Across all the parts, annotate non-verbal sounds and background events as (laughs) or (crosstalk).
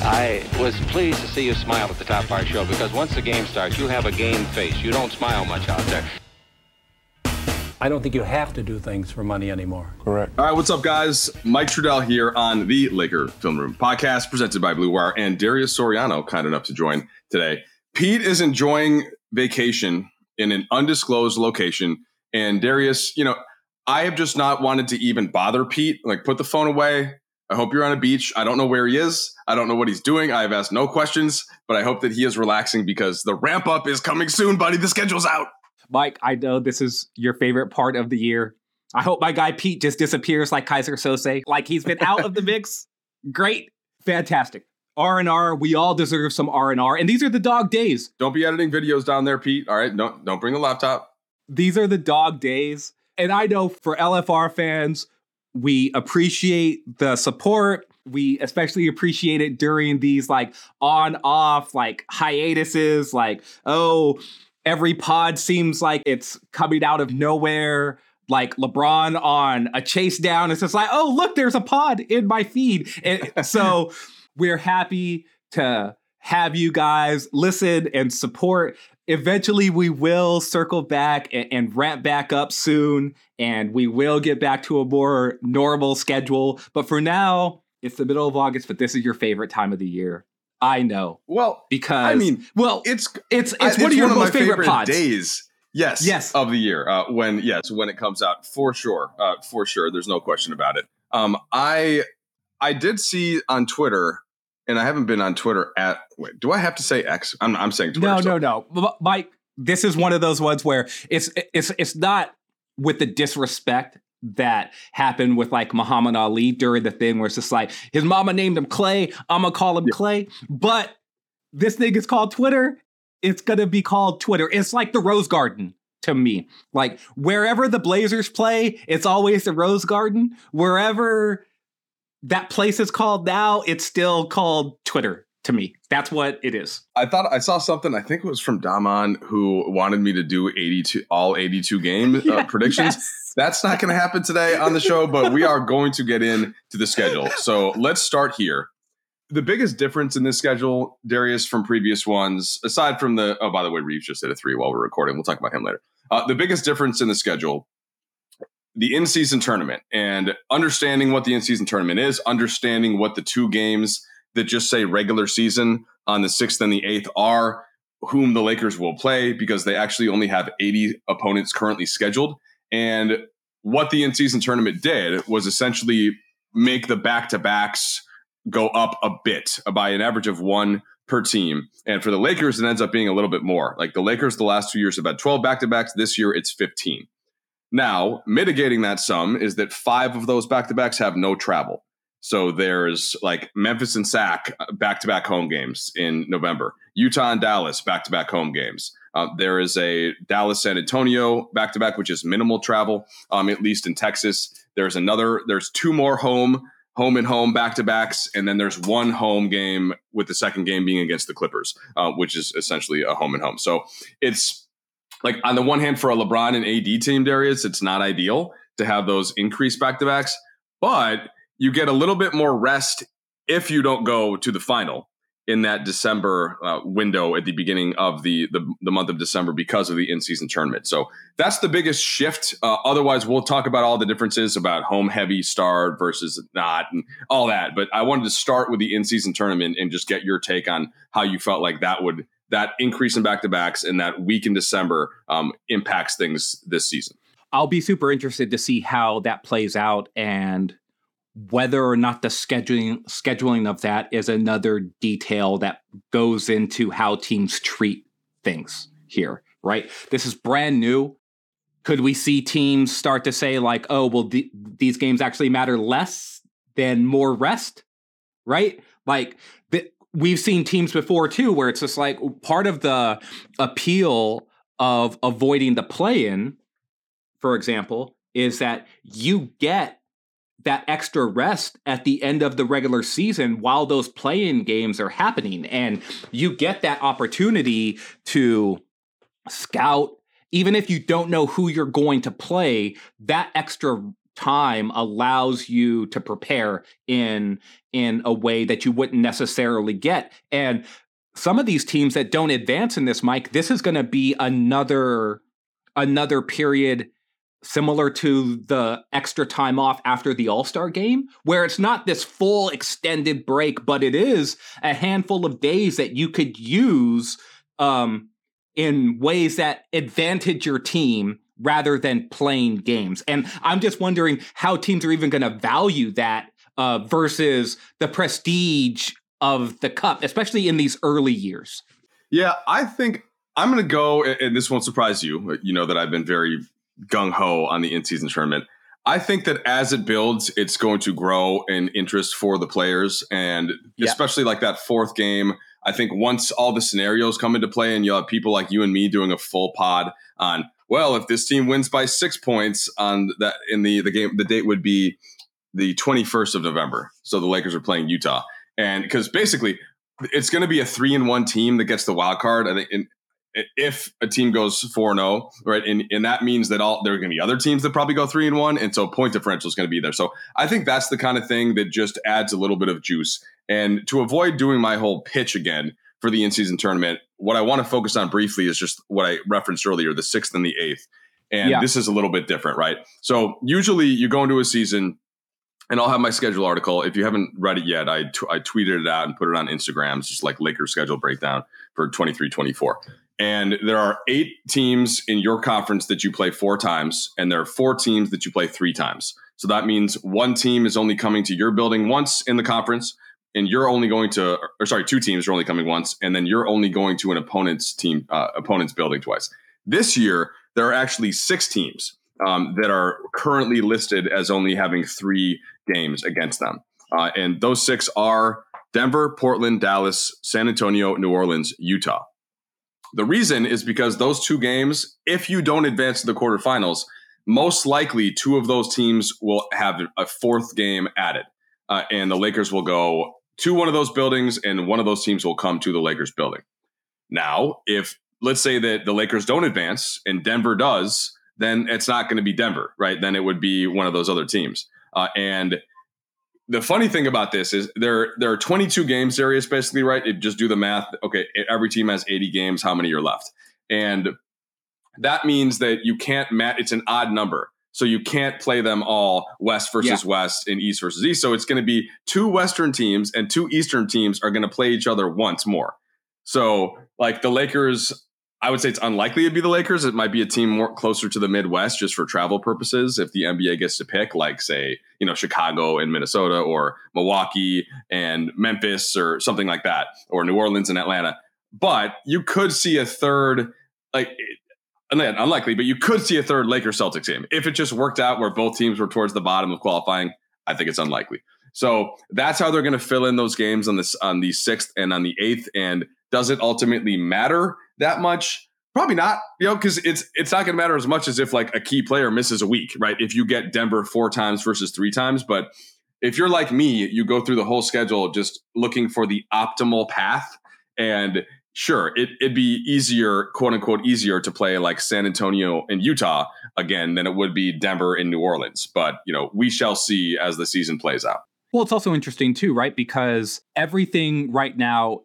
I was pleased to see you smile at the top of our show because once the game starts, you have a game face. You don't smile much out there. I don't think you have to do things for money anymore. Correct. All right, what's up, guys? Mike Trudell here on the Laker Film Room podcast presented by Blue Wire and Darius Soriano, kind enough to join today. Pete is enjoying vacation in an undisclosed location. And Darius, you know, I have just not wanted to even bother Pete. Like, put the phone away. I hope you're on a beach. I don't know where he is. I don't know what he's doing. I have asked no questions, but I hope that he is relaxing because the ramp up is coming soon, buddy. The schedule's out. Mike, I know this is your favorite part of the year. I hope my guy Pete just disappears like Keyser Söze, like he's been out of the mix. (laughs) Great, fantastic. R and R, we all deserve some R and R, and these are the dog days. Don't be editing videos down there, Pete. All right, don't don't bring the laptop. These are the dog days, and I know for LFR fans, we appreciate the support. We especially appreciate it during these like on off like hiatuses, like oh every pod seems like it's coming out of nowhere like LeBron on a chase down. It's just like, oh, look, there's a pod in my feed. And (laughs) so we're happy to have you guys listen and support. Eventually, we will circle back and, and ramp back up soon, and we will get back to a more normal schedule. But for now, it's the middle of August, but this is your favorite time of the year. I know. Well, because I mean, well, it's it's it's, I- one of your my most favorite, pods. days. Yes, Yes. of the year uh, when yes when it comes out for sure, uh, for sure. There's no question about it. Um, I I did see on Twitter, and I haven't been on Twitter at. Wait, do I have to say X? I'm I'm saying Twitter. No, no, no, Mike. This is one of those ones where it's it's it's not with the disrespect that happened with like Muhammad Ali during the thing where it's just like his mama named him Clay. I'm gonna call him Clay, but this thing is called Twitter. It's gonna be called Twitter. It's like the Rose Garden to me. Like wherever the Blazers play, it's always the Rose Garden. Wherever that place is called now, it's still called Twitter to me. That's what it is. I thought I saw something. I think it was from Daman who wanted me to do 82 all 82 game (laughs) uh, predictions. yes. That's not going to happen today on the show, but we are going to get in to the schedule. So let's start here. The biggest difference in this schedule, Darius, from previous ones, aside from the oh, by the way, Reeves just hit a three while we're recording. We'll talk about him later. Uh, the biggest difference in the schedule, the in-season tournament, and understanding what the in-season tournament is, understanding what the two games that just say regular season on the sixth and the eighth are, whom the Lakers will play, because they actually only have 80 opponents currently scheduled. And what the in-season tournament did was essentially make the back-to-backs go up a bit by an average of one per team. And for the Lakers, it ends up being a little bit more. Like the Lakers, the last two years have had 12 back-to-backs. This year, it's 15. Now, mitigating that sum is that five of those back-to-backs have no travel. So there's like Memphis and Sac back to back home games in November, Utah and Dallas back to back home games. Uh, there is a Dallas San Antonio back to back, which is minimal travel, um, at least in Texas. There's another, there's two more home, home and home back to backs. And then there's one home game with the second game being against the Clippers, uh, which is essentially a home and home. So it's, like on the one hand, for a LeBron and AD team, Darius, it's not ideal to have those increased back to backs, but you get a little bit more rest if you don't go to the final in that December uh, window at the beginning of the, the, the month of December because of the in season tournament. So that's the biggest shift. Uh, otherwise, we'll talk about all the differences about home heavy start versus not and all that. But I wanted to start with the in season tournament and just get your take on how you felt like that would that increase in back to backs and that week in December um, impacts things this season. I'll be super interested to see how that plays out and whether or not the scheduling scheduling of that is another detail that goes into how teams treat things here, right? This is brand new. Could we see teams start to say like, "Oh, well th- these games actually matter less than more rest?" Right? Like th- we've seen teams before too where it's just like part of the appeal of avoiding the play-in, for example, is that you get that extra rest at the end of the regular season while those play-in games are happening. And you get that opportunity to scout. Even if you don't know who you're going to play that extra time allows you to prepare in in a way that you wouldn't necessarily get. And some of these teams that don't advance in this Mike this is going to be another another period similar to the extra time off after the All Star game, where it's not this full extended break, but it is a handful of days that you could use um, in ways that advantage your team rather than playing games. And I'm just wondering how teams are even going to value that uh, versus the prestige of the cup, especially in these early years. Yeah, I think I'm going to go, and this won't surprise you. You know that I've been very gung ho on the in season tournament. I think that as it builds, it's going to grow in interest for the players, and yeah. especially like that fourth game. I think once all the scenarios come into play, and you'll have people like you and me doing a full pod on, well, if this team wins by six points on that in the the game, the date would be the 21st of November. So the Lakers are playing Utah, and because basically it's going to be a three and one team that gets the wild card. I think, if a team goes 4 and 0, right and, and that means that all there are going to be other teams that probably go 3 and 1 and so point differential is going to be there so i think that's the kind of thing that just adds a little bit of juice and to avoid doing my whole pitch again for the in-season tournament what i want to focus on briefly is just what i referenced earlier the sixth and the eighth and yeah. this is a little bit different right so usually you go into a season and I'll have my schedule article. If you haven't read it yet, I, t- I tweeted it out and put it on Instagram. It's just like Lakers schedule breakdown for 23 24. And there are eight teams in your conference that you play four times, and there are four teams that you play three times. So that means one team is only coming to your building once in the conference, and you're only going to, or sorry, two teams are only coming once, and then you're only going to an opponent's team, uh, opponent's building twice. This year, there are actually six teams um, that are currently listed as only having three games against them, uh, and those six are Denver, Portland, Dallas, San Antonio, New Orleans, Utah. The reason is because those two games, if you don't advance to the quarterfinals, most likely two of those teams will have a fourth game added. Uh, and the Lakers will go to one of those buildings, and one of those teams will come to the Lakers building. Now, if let's say that the Lakers don't advance and Denver does, then it's not going to be Denver, right? Then it would be one of those other teams. Uh, and the funny thing about this is there there are 22 game series basically right it, just do the math okay every team has 80 games how many are left and that means that you can't match it's an odd number so you can't play them all west versus yeah. west and east versus east so it's going to be two western teams and two eastern teams are going to play each other once more so like the lakers I would say it's unlikely it'd be the Lakers. It might be a team more closer to the Midwest just for travel purposes. If the NBA gets to pick, like say, you know, Chicago and Minnesota or Milwaukee and Memphis or something like that, or New Orleans and Atlanta. But you could see a third, like Uh, unlikely, but you could see a third Lakers Celtics game. If it just worked out where both teams were towards the bottom of qualifying, I think it's unlikely. So that's how they're going to fill in those games on this on the sixth and on the eighth. And does it ultimately matter? that much? Probably not, you know, because it's it's not going to matter as much as if like a key player misses a week, right? If you get Denver four times versus three times, but if you're like me, you go through the whole schedule just looking for the optimal path and sure, it, it'd be easier, quote unquote, easier to play like San Antonio and Utah again than it would be Denver and New Orleans. But, you know, we shall see as the season plays out. Well, it's also interesting too, right? Because everything right now,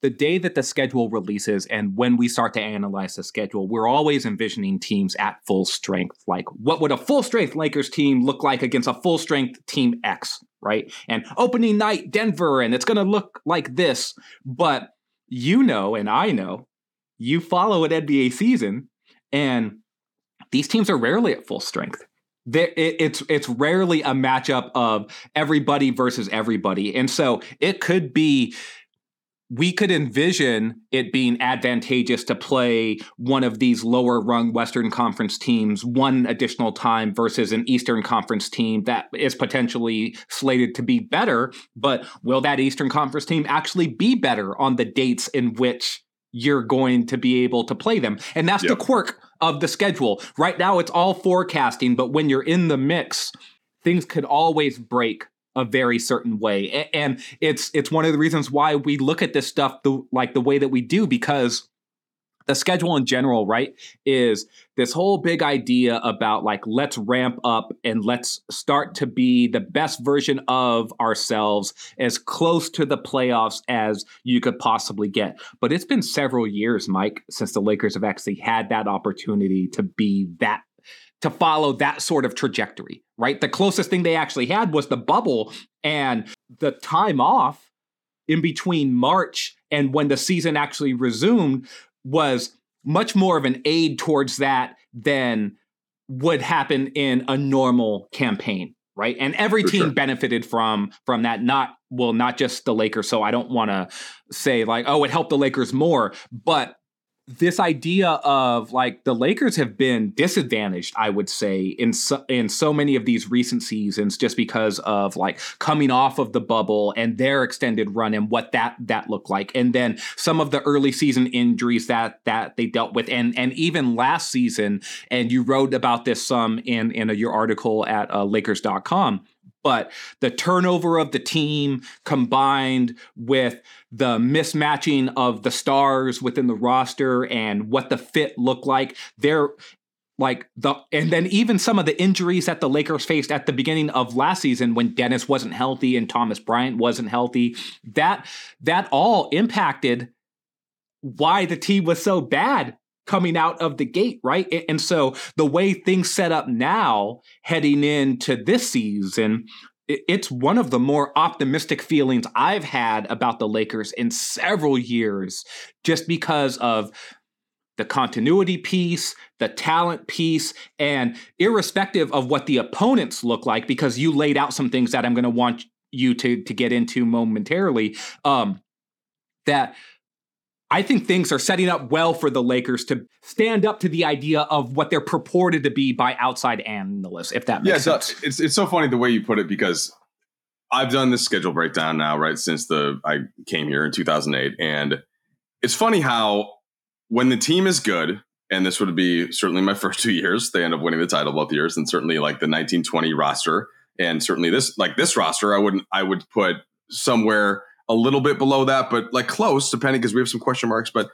the day that the schedule releases and when we start to analyze the schedule, we're always envisioning teams at full strength. Like, what would a full strength Lakers team look like against a full strength team X, right? And opening night, Denver, and it's going to look like this. But you know, and I know, you follow an NBA season, and these teams are rarely at full strength. It, it's it's rarely a matchup of everybody versus everybody, and so it could be. We could envision it being advantageous to play one of these lower rung Western Conference teams one additional time versus an Eastern Conference team that is potentially slated to be better. But will that Eastern Conference team actually be better on the dates in which you're going to be able to play them. And that's yep. the quirk of the schedule. Right now, it's all forecasting, but when you're in the mix, things could always break a very certain way. And it's it's one of the reasons why we look at this stuff the, like the way that we do because the schedule in general, right, is this whole big idea about like, let's ramp up and let's start to be the best version of ourselves as close to the playoffs as you could possibly get. But it's been several years, Mike, since the Lakers have actually had that opportunity to be that to follow that sort of trajectory, right? The closest thing they actually had was the bubble and the time off in between March and when the season actually resumed was much more of an aid towards that than would happen in a normal campaign right and every For team sure. benefited from from that not well not just the lakers so i don't want to say like oh it helped the lakers more but this idea of like the Lakers have been disadvantaged, I would say, in so, in so many of these recent seasons, just because of like coming off of the bubble and their extended run and what that that looked like, and then some of the early season injuries that that they dealt with, and and even last season, and you wrote about this some in in a, your article at uh, Lakers.com but the turnover of the team combined with the mismatching of the stars within the roster and what the fit looked like, they're like the and then even some of the injuries that the Lakers faced at the beginning of last season when Dennis wasn't healthy and Thomas Bryant wasn't healthy, that that all impacted why the team was so bad coming out of the gate, right? And so the way things set up now heading into this season, it's one of the more optimistic feelings I've had about the Lakers in several years, just because of the continuity piece, the talent piece, and irrespective of what the opponents look like, because you laid out some things that I'm going to want you to to get into momentarily. Um, that I think things are setting up well for the Lakers to stand up to the idea of what they're purported to be by outside analysts, if that makes yeah, sense. It's, it's so funny the way you put it because I've done this schedule breakdown now, right, since the I came here in 2008. And it's funny how when the team is good, and this would be certainly my (laughs) first two years, they end up winning the title both years, and certainly like the 1920 roster, and certainly this like this roster, I wouldn't I would put somewhere a little bit below that, but like close, depending because we have some question marks. But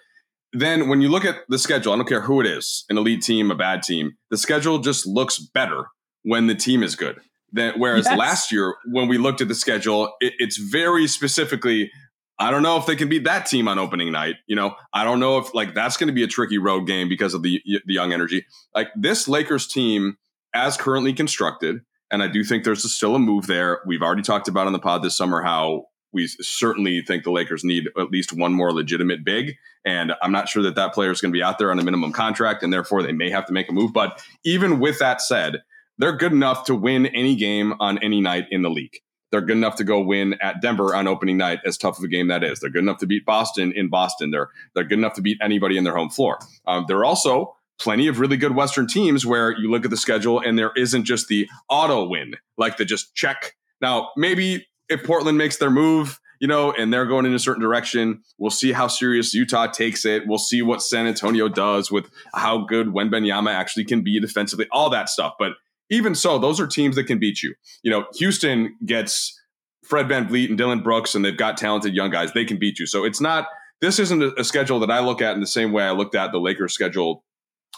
then when you look at the schedule, I don't care who it is, an elite team, a bad team, the schedule just looks better when the team is good. Then, whereas yes. last year, when we looked at the schedule, it, it's very specifically. I don't know if they can beat that team on opening night. You know, I don't know if like that's going to be a tricky road game because of the the young energy. Like this Lakers team, as currently constructed, and I do think there's a, still a move there. We've already talked about on the pod this summer how we certainly think the Lakers need at least one more legitimate big. And I'm not sure that that player is going to be out there on a minimum contract, and therefore they may have to make a move. But even with that said, they're good enough to win any game on any night in the league. They're good enough to go win at Denver on opening night, as tough of a game that is. They're good enough to beat Boston in Boston. They're they're good enough to beat anybody in their home floor. Um, they're also plenty of really good Western teams where you look at the schedule and there isn't just the auto win, like the just check. Now, maybe if Portland makes their move, you know, and they're going in a certain direction, we'll see how serious Utah takes it. We'll see what San Antonio does with how good Wembanyama actually can be defensively, all that stuff. But even so, those are teams that can beat you. You know, Houston gets Fred Van VanVleet and Dillon Brooks, and they've got talented young guys. They can beat you. So it's not this isn't a schedule that I look at in the same way I looked at the Lakers schedule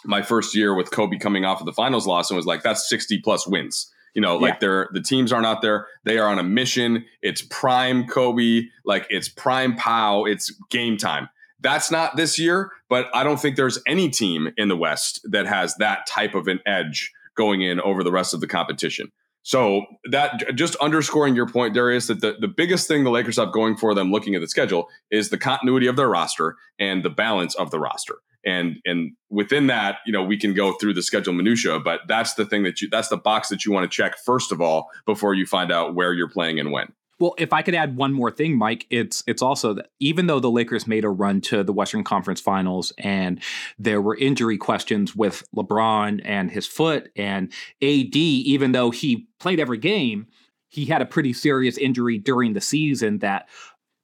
my first year with Kobe coming off of the finals loss and was like, that's 60 plus wins. You know, like they're the teams aren't out there. They are on a mission. It's prime Kobe, like it's prime Pau. It's game time. That's not this year, but I don't think there's any team in the West that has that type of an edge going in over the rest of the competition. So that just underscoring your point, Darius, that the, the biggest thing the Lakers have going for them looking at the schedule is the continuity of their roster and the balance of the roster. And and within that you know we can go through the schedule minutia but that's the thing that you that's the box that you want to check first of all before you find out where you're playing and when well, if I could add one more thing, Mike, it's it's also that even though the Lakers made a run to the Western Conference Finals and there were injury questions with LeBron and his foot and AD, even though he played every game, he had a pretty serious injury during the season that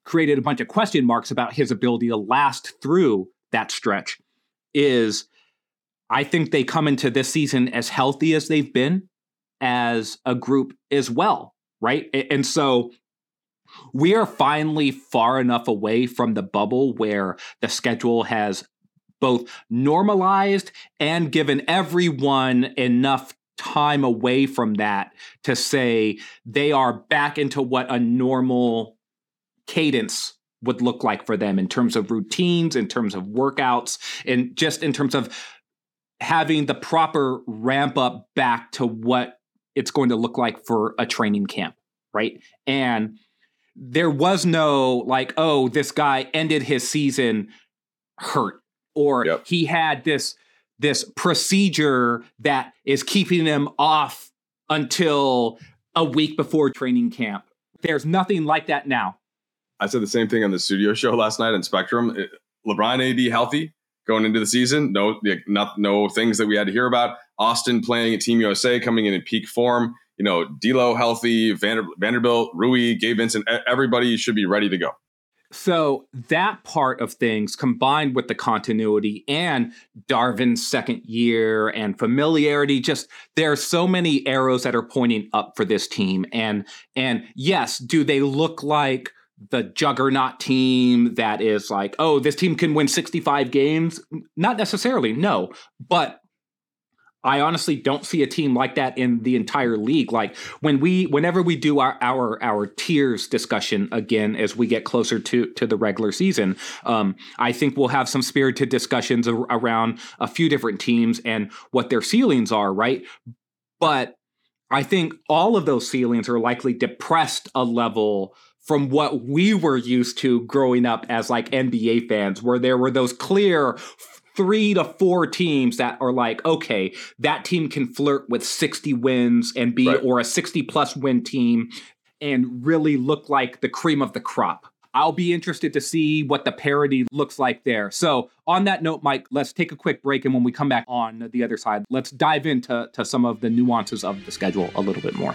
created a bunch of question marks about his ability to last through that stretch is I think they come into this season as healthy as they've been as a group as well, right? And so we are finally far enough away from the bubble where the schedule has both normalized and given everyone enough time away from that to say they are back into what a normal cadence would look like for them in terms of routines, in terms of workouts, and just in terms of having the proper ramp up back to what it's going to look like for a training camp, right? And there was no like, oh, this guy ended his season hurt, or yep. he had this this procedure that is keeping him off until a week before training camp. There's nothing like that now. I said the same thing on the studio (laughs) show last night on Spectrum. It, LeBron AD healthy going into the season. No, not no things that we had to hear about. Austin playing at Team USA, coming in in peak form. You know, D'Lo healthy, Vander, Vanderbilt, Rui, Gabe Vincent. Everybody should be ready to go. So that part of things combined with the continuity and Darvin's second year and familiarity, just there are so many arrows that are pointing up for this team. And and yes, do they look like the juggernaut team that is like, oh, this team can win 65 games. Not necessarily, no. But I honestly don't see a team like that in the entire league. Like when we, whenever we do our our our tiers discussion again as we get closer to to the regular season, um, I think we'll have some spirited discussions around a few different teams and what their ceilings are, right? But I think all of those ceilings are likely depressed a level from what we were used to growing up as like NBA fans, where there were those clear three to four teams that are like, okay, that team can flirt with 60 wins and be, right. or a 60 plus win team and really look like the cream of the crop. I'll be interested to see what the parity looks like there. So, on that note, Mike, let's take a quick break. And when we come back on the other side, let's dive into to some of the nuances of the schedule a little bit more.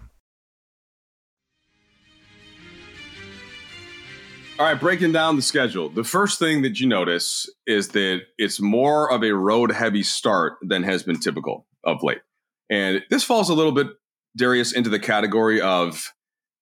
All right, breaking down the schedule. The first thing that you notice is that it's more of a road heavy start than has been typical of late. And this falls a little bit, Darius, into the category of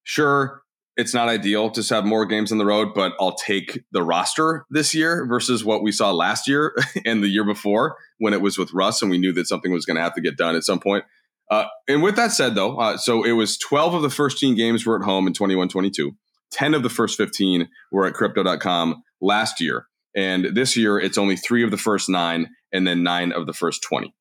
sure, it's not ideal to have more games on the road, but I'll take the roster this year versus what we saw last year (laughs) and the year before when it was with Russ, and we knew that something was going to have to get done at some point. Uh, and with that said, though, uh, so it was 12 of the first 15 games were at home in 21 22. 10 of the first 15 were at crypto.com last year. And this year, it's only three of the first nine and then nine of the first 20.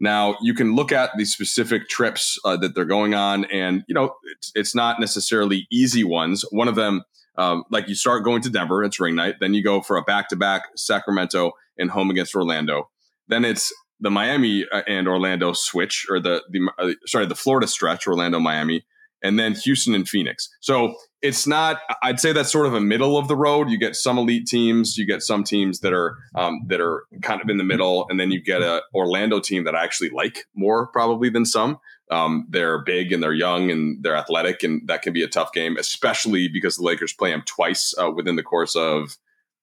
Now you can look at the specific trips uh, that they're going on, and you know it's, it's not necessarily easy ones. One of them, um, like you start going to Denver, it's ring night. Then you go for a back to back Sacramento and home against Orlando. Then it's the Miami uh, and Orlando switch, or the the uh, sorry the Florida stretch, Orlando Miami, and then Houston and Phoenix. So it's not. I'd say that's sort of a middle of the road. You get some elite teams, you get some teams that are um, that are kind of in the middle, and then you get a Orlando team that I actually like more probably than some. Um, they're big and they're young and they're athletic, and that can be a tough game, especially because the Lakers play them twice uh, within the course of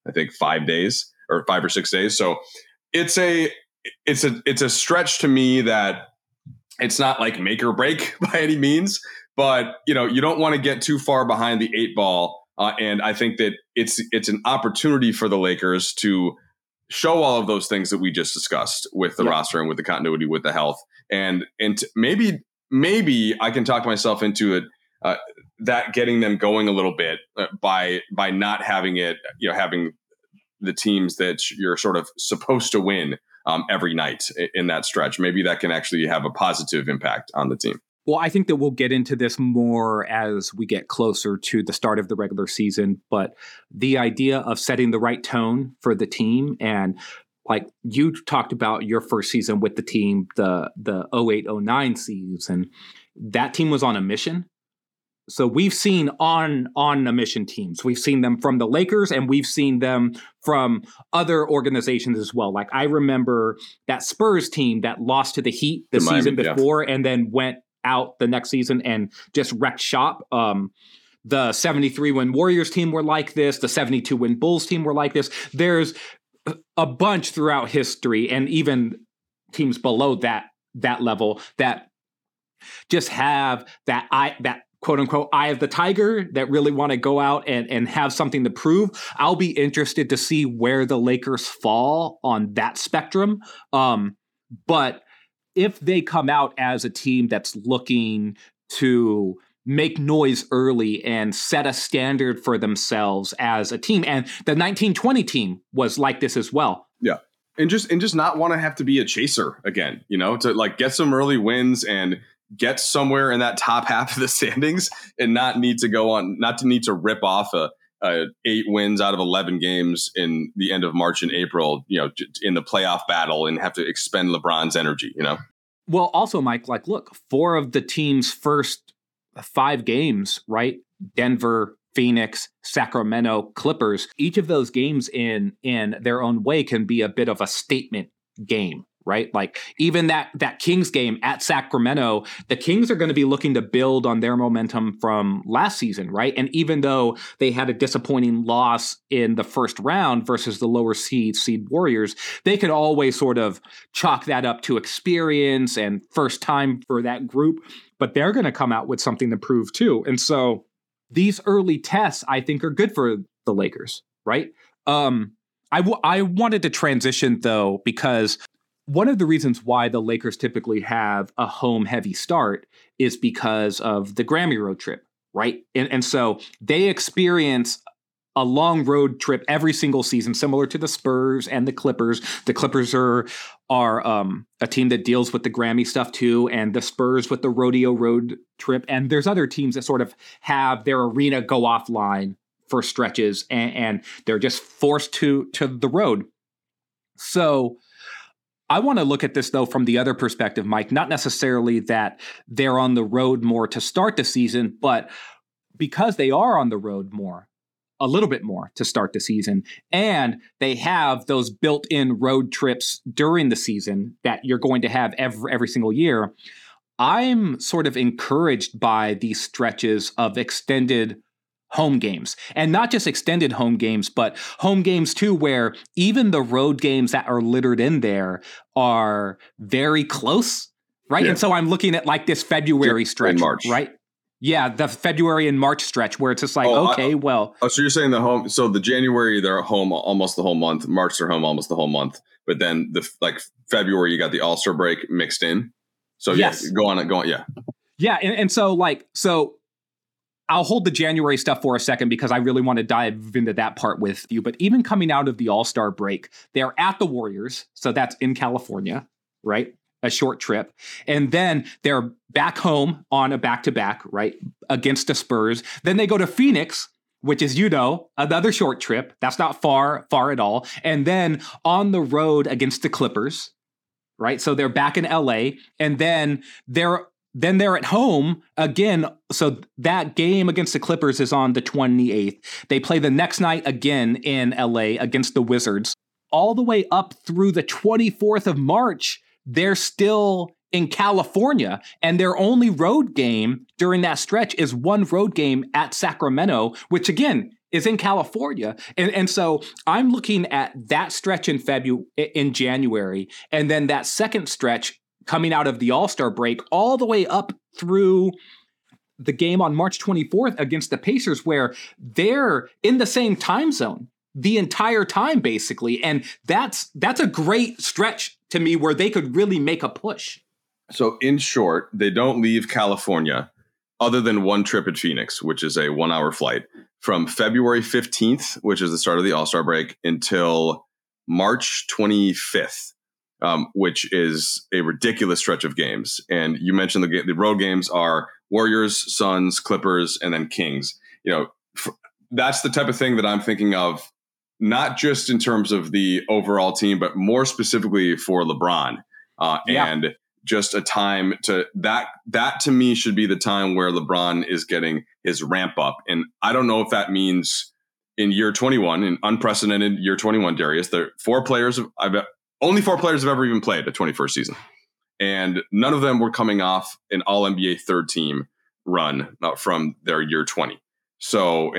I think five days or five or six days. So it's a it's a it's a stretch to me that it's not like make or break (laughs) by any means but you know you don't want to get too far behind the eight ball. Uh, and I think that it's it's an opportunity for the Lakers to show all of those things that we just discussed with the yeah. roster and with the continuity, with the health, and and maybe maybe I can talk myself into it. Uh, that getting them going a little bit uh, by by not having it, you know, having the teams that you're sort of supposed to win um, every night in that stretch. Maybe that can actually have a positive impact on the team. Well, I think that we'll get into this more as we get closer to the start of the regular season, but the idea of setting the right tone for the team and like you talked about your first season with the team, the the 0809 season, that team was on a mission. So we've seen on on a mission teams. We've seen them from the Lakers and we've seen them from other organizations as well. Like I remember that Spurs team that lost to the Heat the, the season Miami, before yeah. and then went out the next season and just wrecked shop. Um, the 73 win Warriors team were like this. The 72 win Bulls team were like this. There's a bunch throughout history and even teams below that that level that just have that I that quote unquote eye of the tiger that really want to go out and, and have something to prove. I'll be interested to see where the Lakers fall on that spectrum. Um, but if they come out as a team that's looking to make noise early and set a standard for themselves as a team and the 1920 team was like this as well. Yeah. And just and just not want to have to be a chaser again you know to like get some early wins and get somewhere in that top half of the standings and not need to go on not to need to rip off a uh, eight wins out of 11 games in the end of March and April, you know, in the playoff battle and have to expend LeBron's energy, you know? Well, also, Mike, like, look, four of the team's first five games, right? Denver, Phoenix, Sacramento, Clippers, each of those games in in their own way can be a bit of a statement game, right? Like even that that Kings game at Sacramento, the Kings are going to be looking to build on their momentum from last season, right? And even though they had a disappointing loss in the first round versus the lower seed seed Warriors, they could always sort of chalk that up to experience and first time for that group, but they're going to come out with something to prove too. And so these early tests I think are good for the Lakers, right? Um I, w- I wanted to transition though because one of the reasons why the Lakers typically have a home heavy start is because of the Grammy road trip, right? And, and so they experience a long road trip every single season, similar to the Spurs and the Clippers. The Clippers are are um, a team that deals with the Grammy stuff too, and the Spurs with the rodeo road trip. And there's other teams that sort of have their arena go offline for stretches, and, and they're just forced to to the road. So. I want to look at this though from the other perspective, Mike, not necessarily that they're on the road more to start the season, but because they are on the road more, a little bit more to start the season. And they have those built in road trips during the season that you're going to have every, every single year. I'm sort of encouraged by these stretches of extended home games and not just extended home games but home games too where even the road games that are littered in there are very close right yeah. and so i'm looking at like this february stretch right yeah, the February and March stretch where it's just like, oh, okay, I, well. Oh, so you're saying the home? So the January they're home almost the whole month. March they're home almost the whole month. But then the like February you got the All Star break mixed in. So yes. yeah, go on, it, go on, yeah, yeah, and, and so like so. I'll hold the January stuff for a second because I really want to dive into that part with you. But even coming out of the All Star break, they're at the Warriors, so that's in California, right? a short trip. And then they're back home on a back to back, right, against the Spurs. Then they go to Phoenix, which is, you know, another short trip. That's not far, far at all. And then on the road against the Clippers, right? So they're back in LA. And then they're then they're at home again. So that game against the Clippers is on the 28th. They play the next night again in LA against the Wizards, all the way up through the 24th of March they're still in California, and their only road game during that stretch is one road game at Sacramento, which again is in California. And, and so I'm looking at that stretch in February in January, and then that second stretch coming out of the All-Star break all the way up through the game on March 24th against the Pacers, where they're in the same time zone the entire time basically. And that's that's a great stretch to me where they could really make a push. So in short they don't leave california other than one trip at phoenix which is a one hour flight from february 15th which is the start of the all-star break until march 25th um, which is a ridiculous stretch of games and you mentioned the, the road games are warriors suns clippers and then kings you know that's the type of thing that i'm thinking of not just in terms of the overall team, but more specifically for LeBron. Uh, yeah. And just a time to that that to me should be the time where LeBron is getting his ramp up. And I don't know if that means in year 21, in unprecedented year 21, Darius, there four players I've only four players have ever even played a 21st season. And none of them were coming off an all NBA third team run uh, from their year 20. So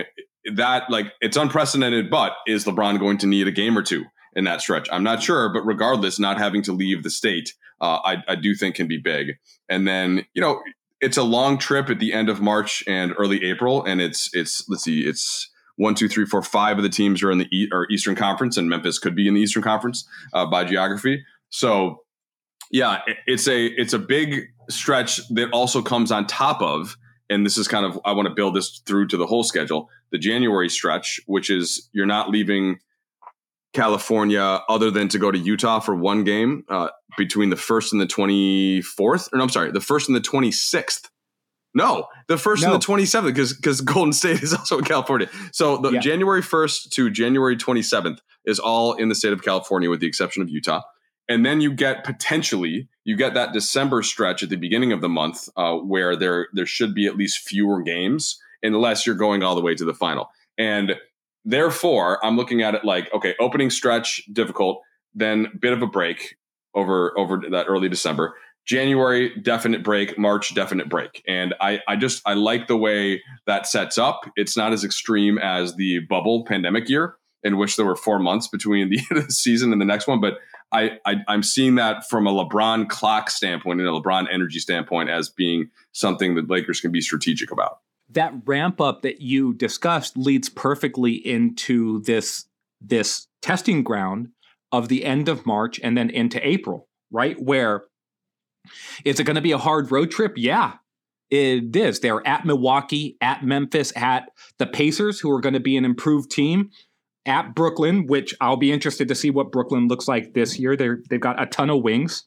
that like it's unprecedented, but is LeBron going to need a game or two in that stretch? I'm not sure, but regardless, not having to leave the state, uh, I, I do think can be big. And then you know it's a long trip at the end of March and early April, and it's it's let's see, it's one, two, three, four, five of the teams are in the e- or Eastern Conference, and Memphis could be in the Eastern Conference uh, by geography. So, yeah, it's a it's a big stretch that also comes on top of and this is kind of I want to build this through to the whole schedule. The January stretch, which is you're not leaving California other than to go to Utah for one game uh, between the first and the 24th. Or no, I'm sorry, the first and the 26th. No, the first no. and the 27th because because Golden State (laughs) is also in California. So the yeah. January 1st to January 27th is all in the state of California with the exception of Utah and then you get potentially you get that December stretch at the beginning of the month uh, where there there should be at least fewer games unless you're going all the way to the final. And therefore, I'm looking at it like okay, opening stretch difficult, then bit of a break over over that early December. January definite break, March definite break. And I I just I like the way that sets up. It's not as extreme as the bubble pandemic year in which there were 4 months between the (laughs) end of the season and the next one, but I, I am seeing that from a LeBron clock standpoint and a LeBron energy standpoint as being something that Lakers can be strategic about. That ramp up that you discussed leads perfectly into this this testing ground of the end of March and then into April, right? Where is it going to be a hard road trip? Yeah. it is. They're at Milwaukee, at Memphis, at the Pacers, who are going to be an improved team, at Brooklyn, which I'll be interested to see what Brooklyn looks like this year. They're they've got a ton of wings,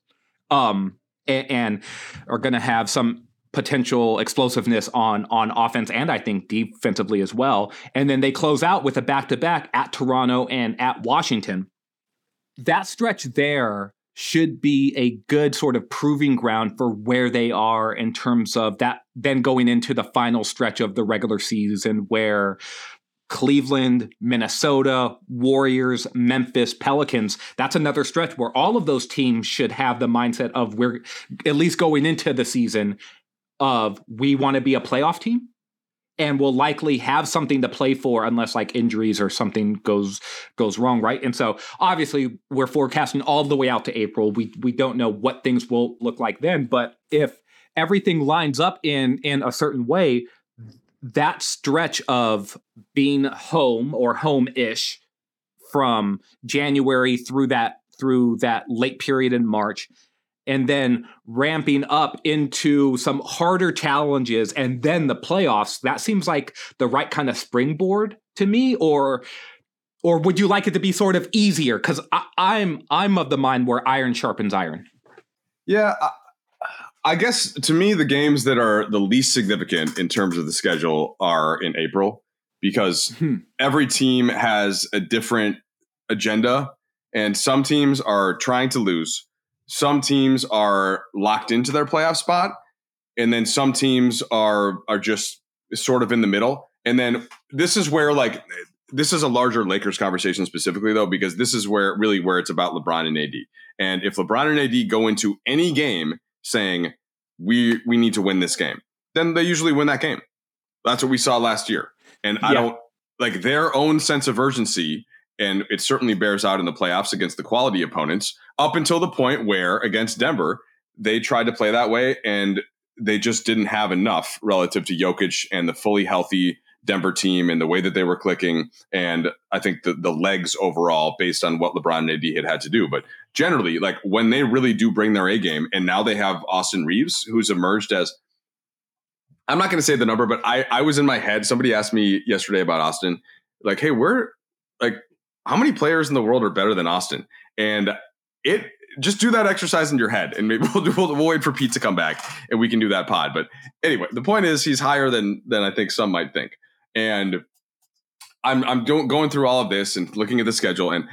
um, and, and are going to have some potential explosiveness on on offense and I think defensively as well. And then they close out with a back to back at Toronto and at Washington. That stretch there should be a good sort of proving ground for where they are in terms of that then going into the final stretch of the regular season where Cleveland, Minnesota, Warriors, Memphis, Pelicans. That's another stretch where all of those teams should have the mindset of we're at least going into the season of we want to be a playoff team and will likely have something to play for unless like injuries or something goes goes wrong right? And so obviously we're forecasting all the way out to april. We we don't know what things will look like then but if everything lines up in in a certain way that stretch of being home or home-ish from january through that through that late period in march and then ramping up into some harder challenges and then the playoffs that seems like the right kind of springboard to me or or would you like it to be sort of easier because i'm i'm of the mind where iron sharpens iron yeah I, I guess to me the games that are the least significant in terms of the schedule are in april because hmm. every team has a different agenda and some teams are trying to lose some teams are locked into their playoff spot, and then some teams are are just sort of in the middle. And then this is where like this is a larger Lakers conversation specifically though, because this is where really where it's about LeBron and AD. And if LeBron and AD go into any game saying we we need to win this game, then they usually win that game. That's what we saw last year. And yeah. I don't like their own sense of urgency and it certainly bears out in the playoffs against the quality opponents up until the point where against Denver they tried to play that way and they just didn't have enough relative to Jokic and the fully healthy Denver team and the way that they were clicking and I think the the legs overall based on what LeBron and AD had had to do. But generally like when they really do bring their A game and now they have Austin Reaves who's emerged as I'm not going to say the number but I I was in my head somebody asked me yesterday about Austin like hey we're like how many players in the world are better than Austin? And it just do that exercise in your head, and maybe (laughs) we'll, we'll, wait for Pete to come back, and we can do that pod. But anyway, the point is he's higher than than I think some might think, and I'm I'm go, going through all of this and looking at the schedule, and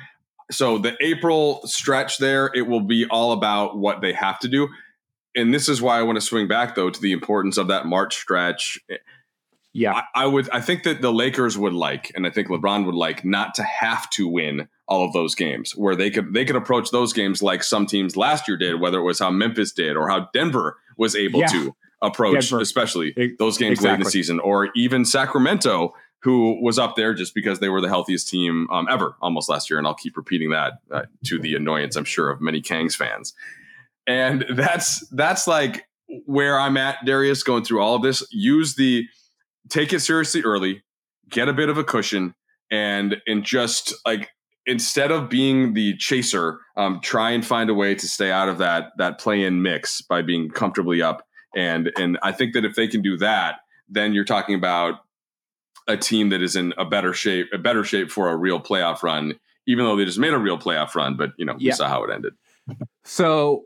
so the April stretch there, it will be all about what they have to do. And this is why I want to swing back though to the importance of that March stretch yeah, I, I, would. I think that the Lakers would like, and I think LeBron would like, not to have to win all of those games, where they could they could approach those games like some teams last year did, whether it was how Memphis did or how Denver was able yeah. to approach, Denver. especially those games exactly. late in the season, or even Sacramento, who was up there just because they were the healthiest team um, ever almost last year, and I'll keep repeating that uh, to the annoyance, I'm sure, of many Kangs fans. And (laughs) that's that's like where I'm at, Darius, going through all of this. Use the take it seriously early, get a bit of a cushion, and and just like instead of being the chaser, um, try and find a way to stay out of that that play in mix by being comfortably up. And and I think that if they can do that, then you're talking about a team that is in a better shape, a better shape for a real playoff run, even though they just made a real playoff run. But you know, yeah. we saw how it ended. So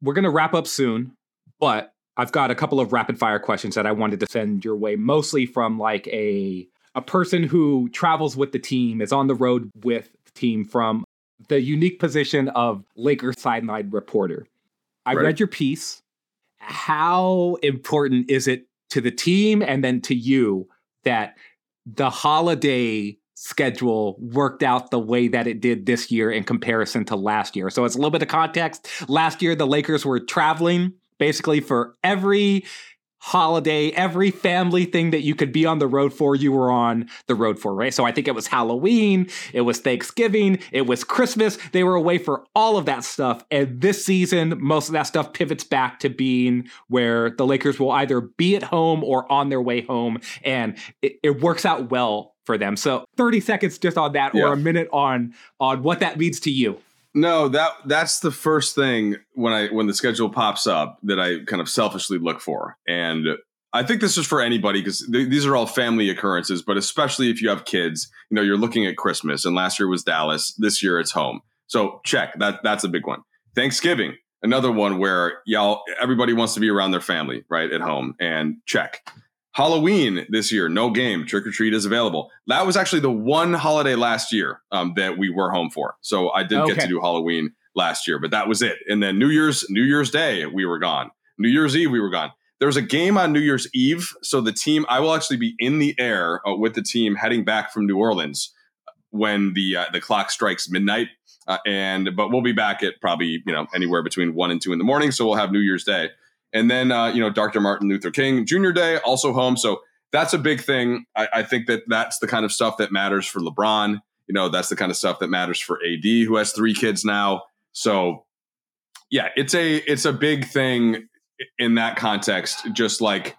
we're gonna wrap up soon, but I've got a couple of rapid fire questions that I wanted to send your way, mostly from like a a person who travels with the team, is on the road with the team from the unique position of Lakers sideline reporter. I right. read your piece. How important is it to the team and then to you that the holiday schedule worked out the way that it did this year in comparison to last year? So, it's a little bit of context. Last year, the Lakers were traveling basically for every holiday, every family thing that you could be on the road for, you were on the road for, right? So I think it was Halloween, it was Thanksgiving, it was Christmas. They were away for all of that stuff. And this season, most of that stuff pivots back to being where the Lakers will either be at home or on their way home. And it, it works out well for them. So 30 seconds just on that, yeah. or a minute on on what that means to you. No, that that's the first thing when I when the schedule pops up that I kind of selfishly look for, and I think this is for anybody because th- these are all family occurrences, but especially if you have kids, you know, you're looking at Christmas, and last year was Dallas, this year it's home, so check that that's a big one. Thanksgiving, another one where y'all everybody wants to be around their family, right, at home, and check. Halloween this year, no game. Trick or treat is available. That was actually the one holiday last year um, that we were home for. So I did okay. get to do Halloween last year, but that was it. And then New Year's New Year's Day we were gone. New Year's Eve we were gone. There was a game on New Year's Eve, so the team I will actually be in the air uh, with the team heading back from New Orleans when the uh, the clock strikes midnight. Uh, and but we'll be back at probably you know anywhere between one and two in the morning, so we'll have New Year's Day. And then, uh, you know, Dr. Martin Luther King Jr. Day, also home. So that's a big thing. I, I, think that that's the kind of stuff that matters for LeBron. You know, that's the kind of stuff that matters for AD, who has three kids now. So, yeah, it's a it's a big thing in that context. Just like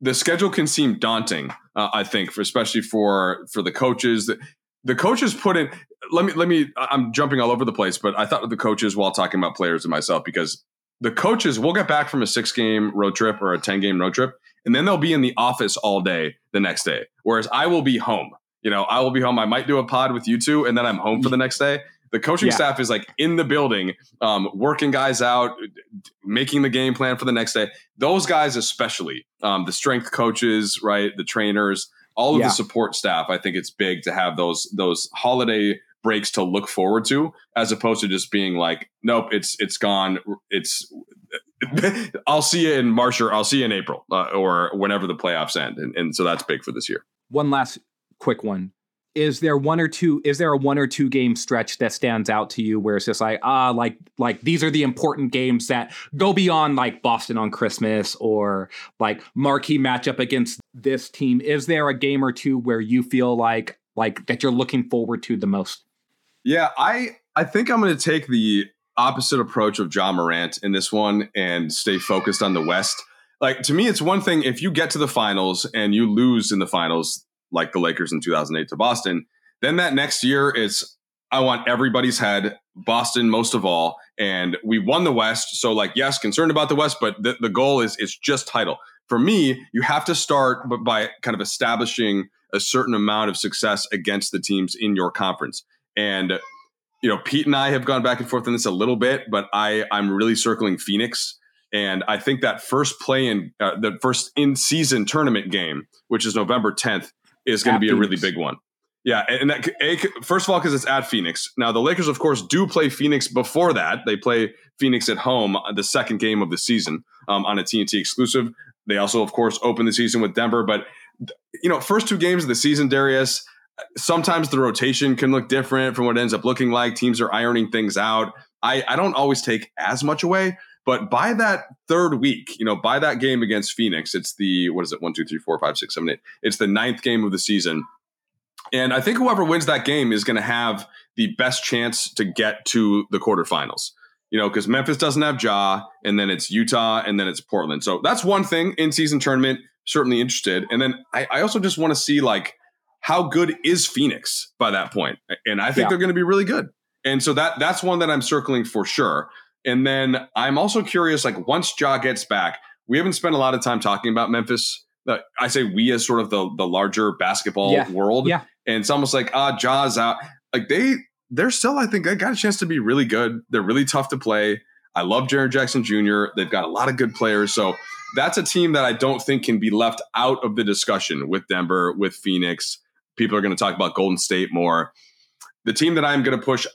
the schedule can seem daunting, uh, I think, for especially for for the coaches. The, the coaches put in. Let me let me. I'm jumping all over the place, but I thought of the coaches while talking about players and myself because the coaches will get back from a six game road trip or a 10 game road trip, and then they'll be in the office all day the next day. Whereas I will be home. You know, I will be home. I might do a pod with you two, and then I'm home for the next day. The coaching yeah. staff is like in the building, um, working guys out, making the game plan for the next day. Those guys, especially um, the strength coaches, right, the trainers, all of yeah. the support staff. I think it's big to have those those holiday breaks to look forward to as opposed to just being like nope it's it's gone. It's (laughs) i'll see you in march or i'll see you in april uh, or whenever the playoffs end. And, and so that's big for this year. One last quick one. Is there one or two is there a one or two game stretch that stands out to you where it's just like ah like like these are the important games that go beyond like boston on christmas or like marquee matchup against this team is there a game or two where you feel like like that you're looking forward to the most yeah, I I think I'm going to take the opposite approach of Ja Morant in this one and stay focused on the West. Like to me, it's one thing if you get to the finals and you lose in the finals, like the Lakers in 2008 to Boston, then that next year it's I want everybody's head, Boston most of all, and we won the West. So like, yes, concerned about the West, but the, the goal is it's just title. For me, you have to start by kind of establishing a certain amount of success against the teams in your conference. And you know, Pete and I have gone back and forth on this a little bit, but I I'm really circling Phoenix. And I think that first play in uh, the first in season tournament game, which is November 10th, is going to be Phoenix. a really big one. Yeah, and that a, first of all because it's at Phoenix. Now the Lakers, of course, do play Phoenix before that. They play Phoenix at home, the second game of the season um, on a TNT exclusive. They also, of course, open the season with Denver. But you know, first two games of the season, Darius sometimes the rotation can look different from what ends up looking like. Teams are ironing things out. I, I don't always take as much away, but by that third week, you know, by that game against Phoenix, it's the what is it? One, two, three, four, five, six, seven, eight. It's the ninth game of the season. And I think whoever wins that game is going to have the best chance to get to the quarterfinals. You know, because Memphis doesn't have Ja, and then it's Utah, and then it's Portland. So that's one thing in season tournament. Certainly interested. And then I, I also just want to see like how good is Phoenix by that point? And I think yeah. they're going to be really good. And so that that's one that I'm circling for sure. And then I'm also curious, like once Ja gets back, we haven't spent a lot of time talking about Memphis. Uh, I say we as sort of the the larger basketball yeah. world. Yeah. And it's almost like ah, Ja's out. Like they they're still, I think, they got a chance to be really good. They're really tough to play. I love Jaren Jackson Jr. They've got a lot of good players. So that's a team that I don't think can be left out of the discussion with Denver, with Phoenix people are going to talk about Golden State more. The team that I'm going to push,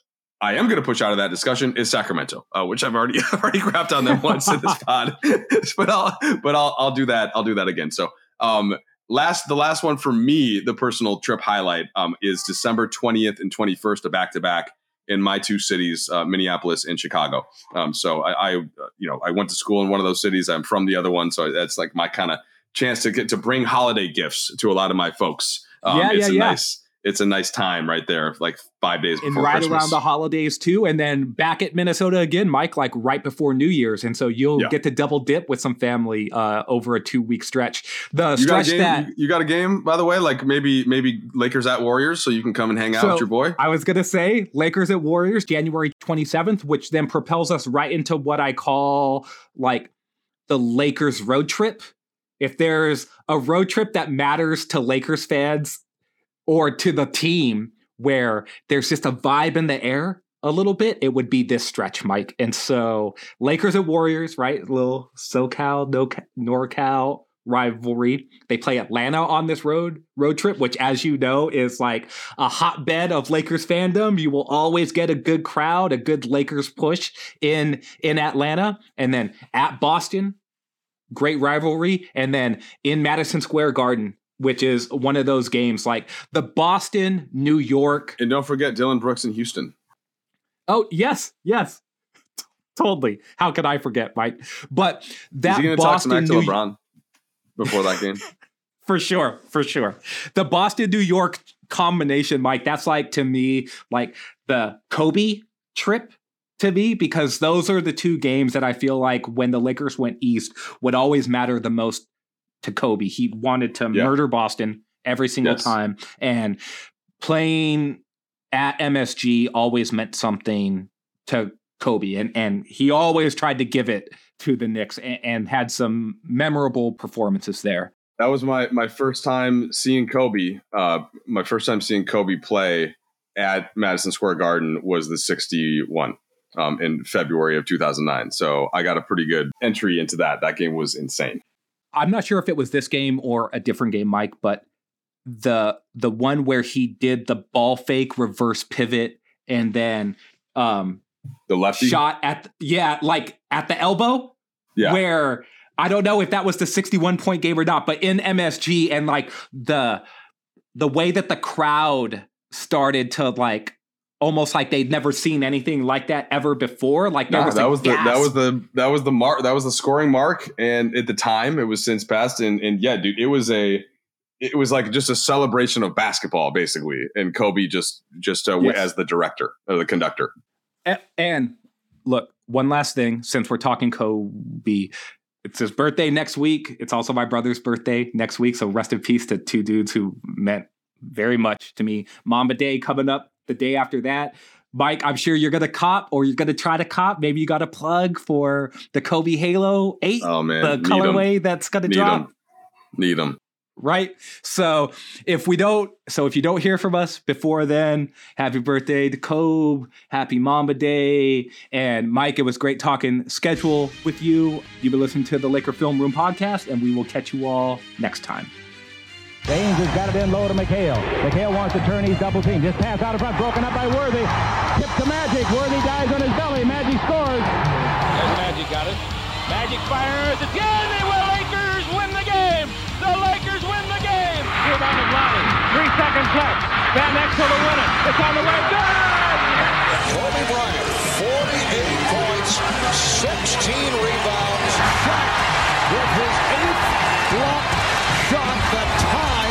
I am going to push out of that discussion is Sacramento, uh, which I've already (laughs) I've already crapped on them once in this (laughs) pod, (laughs) but I'll but I'll I'll do that I'll do that again. So um, last the last one for me, the personal trip highlight um, is December 20th and 21st, a back to back in my two cities, uh, Minneapolis and Chicago. Um, so I, I, you know, I went to school in one of those cities. I'm from the other one, so that's like my kind of chance to get to bring holiday gifts to a lot of my folks. Um, yeah, it's yeah, a yeah. nice it's a nice time right there, like five days and before right Christmas. around the holidays too, and then back at Minnesota again, Mike, like right before New Year's, and so you'll Yeah. get to double dip with some family uh, over a two week stretch. The you got, a stretch game, that you got a game, by the way, like maybe maybe Lakers at Warriors, so you can come and hang out So- with your boy. I was gonna say Lakers at Warriors, January twenty seventh, which then propels us right into what I call like the Lakers road trip. If there's a road trip that matters to Lakers fans or to the team where there's just a vibe in the air a little bit, it would be this stretch, Mike. And so Lakers at Warriors, right? little SoCal, no NorCal rivalry. They play Atlanta on this road road trip, which, as you know, is like a hotbed of Lakers fandom. You will always get a good crowd, a good Lakers push in in Atlanta, and then at Boston, great rivalry, and then in Madison Square Garden. Which is one of those games like the Boston, New York, And don't forget Dillon Brooks in Houston. Oh, yes, yes. (laughs) Totally. How could I forget, Mike? But Is that he going talk Boston to New LeBron before that game? (laughs) for sure, for sure. The Boston New York combination, Mike, that's like to me like the Kobe trip to me because those are the two games that I feel like when the Lakers went east would always matter the most to Kobe. He wanted to Yeah. murder Boston every single Yes. time and playing at MSG always meant something to Kobe and and he always tried to give it to the Knicks and, and had some memorable performances there. that was my my first time seeing Kobe. Uh, my first time seeing Kobe play at Madison Square Garden was the '61 um, in February of 2009. So I got a pretty good entry into that. That game was insane. I'm not sure if it was this game or a different game, Mike, but the the one where he did the ball fake reverse pivot and then um The lefty, shot at yeah, like at the elbow yeah, where I don't know if that was the 61 point game or not, but in MSG and like the the way that the crowd started to like almost like they'd never seen anything like that ever before. Like there Nah, was that a was the that was the that was the mark that was the scoring mark and at the time it was since passed and and yeah dude it was a it was like just a celebration of basketball basically and Kobe just just uh, Yes. as the director or the conductor A- And look, one last thing since we're talking Kobe, it's his birthday next week. It's also my brother's birthday next week. So rest in peace to two dudes who meant very much to me. Mamba Day coming up the day after that. Mike, I'm sure you're gonna cop or you're gonna try to cop. Maybe you got a plug for the Kobe Halo 8, oh man the need 'em. colorway that's gonna need drop. 'em. need them right? So if we don't, so if you don't hear from us before then, happy birthday to Kobe, happy Mamba Day, and Mike. It was great talking schedule with you. You've been listening to the Laker Film Room podcast, and we will catch you all next time. James has got it in low to McHale. McHale wants to turn. He's double team. Just pass out in front. Broken up by Worthy. Tip to Magic. Worthy dies on his belly. Magic scores. There's Magic got it. Magic fires again. They will. Lakers win the game. The Lakers win the game. Rebound is Lonnie. Three seconds left. Van Exel to win it. It's on the way. Good. Kobe Bryant, 48 points, 16 rebounds,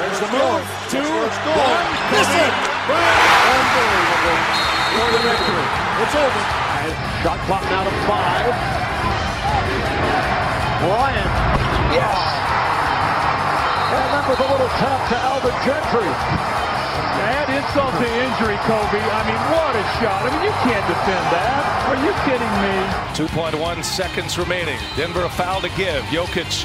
There's the move. Two, one. Miss it. Unbelievable. For the victory. It's over. Shot clock now to five. Bryant. Yes. And that was a little tap to Alvin Gentry. Add insult to injury, Kobe. I mean, what a shot. I mean, you can't defend that. Are you kidding me? 2.1 seconds remaining. Denver a foul to give. Jokic